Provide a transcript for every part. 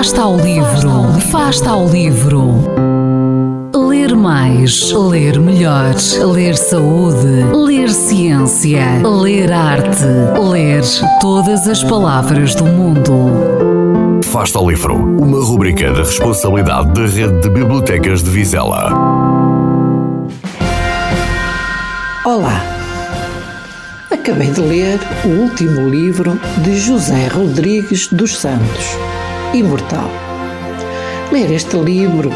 Fasta ao livro, fasta ao livro. Ler mais, ler melhor, ler saúde, ler ciência, ler arte, ler todas as palavras do mundo. Fasta ao livro, uma rubrica da responsabilidade da Rede de Bibliotecas de Vizela. Olá! Acabei de ler o último livro de José Rodrigues dos Santos, Imortal. Ler este livro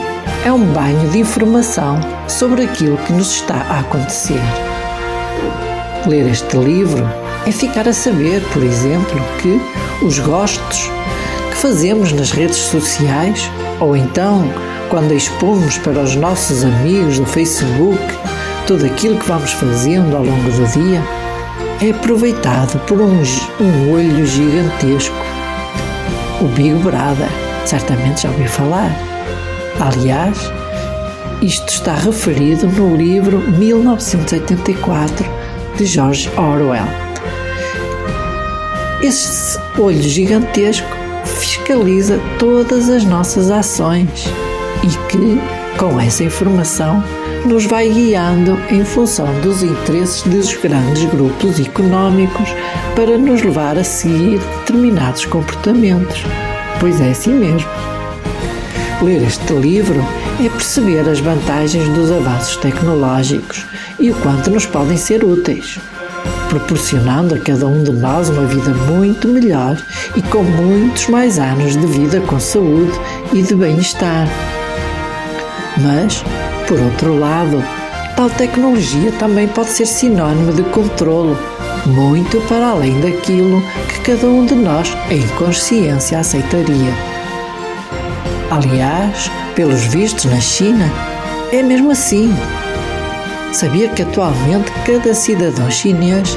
é um banho de informação sobre aquilo que nos está a acontecer. Ler este livro é ficar a saber, por exemplo, que os gostos que fazemos nas redes sociais ou então quando expomos para os nossos amigos do Facebook tudo aquilo que vamos fazendo ao longo do dia é aproveitado por um, um olho gigantesco. O Big Brother, certamente já ouviu falar. Aliás, isto está referido no livro 1984 de George Orwell. Esse olho gigantesco fiscaliza todas as nossas ações e que, com essa informação, nos vai guiando em função dos interesses dos grandes grupos económicos para nos levar a seguir determinados comportamentos. Pois é assim mesmo. Ler este livro é perceber as vantagens dos avanços tecnológicos e o quanto nos podem ser úteis, proporcionando a cada um de nós uma vida muito melhor e com muitos mais anos de vida com saúde e de bem-estar. Mas, por outro lado, tal tecnologia também pode ser sinônimo de controlo, muito para além daquilo que cada um de nós, em consciência, aceitaria. Aliás, pelos vistos na China, é mesmo assim. Sabia que atualmente cada cidadão chinês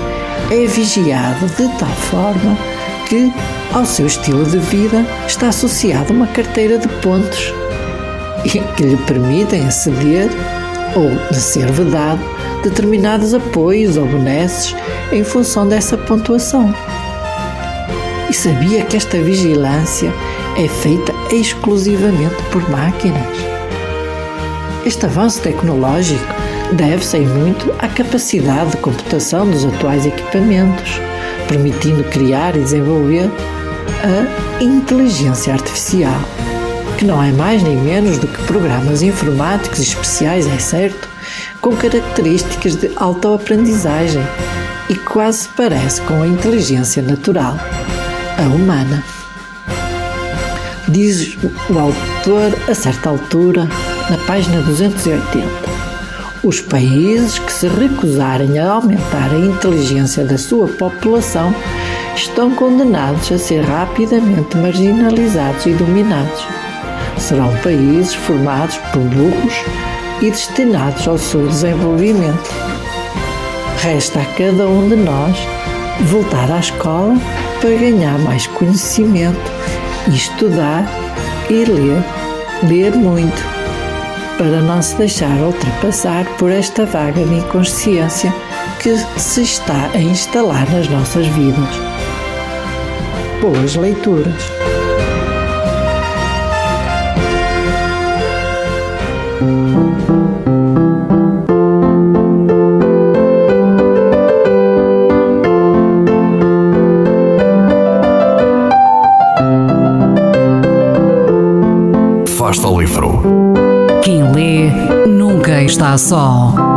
é vigiado de tal forma que, ao seu estilo de vida, está associada uma carteira de pontos que lhe permitem aceder ou de ser vedado determinados apoios ou benesses em função dessa pontuação. E sabia que esta vigilância é feita exclusivamente por máquinas. Este avanço tecnológico deve-se em muito à capacidade de computação dos atuais equipamentos, permitindo criar e desenvolver a inteligência artificial que não é mais nem menos do que programas informáticos especiais, é certo, com características de autoaprendizagem e quase parece com a inteligência natural, a humana. Diz o autor a certa altura, na página 280. Os países que se recusarem a aumentar a inteligência da sua população estão condenados a ser rapidamente marginalizados e dominados serão países formados por burros e destinados ao seu desenvolvimento. Resta a cada um de nós voltar à escola para ganhar mais conhecimento e estudar e ler, ler muito, para não se deixar ultrapassar por esta vaga de inconsciência que se está a instalar nas nossas vidas. Boas leituras! Fasta ao livro. Quem lê nunca está só.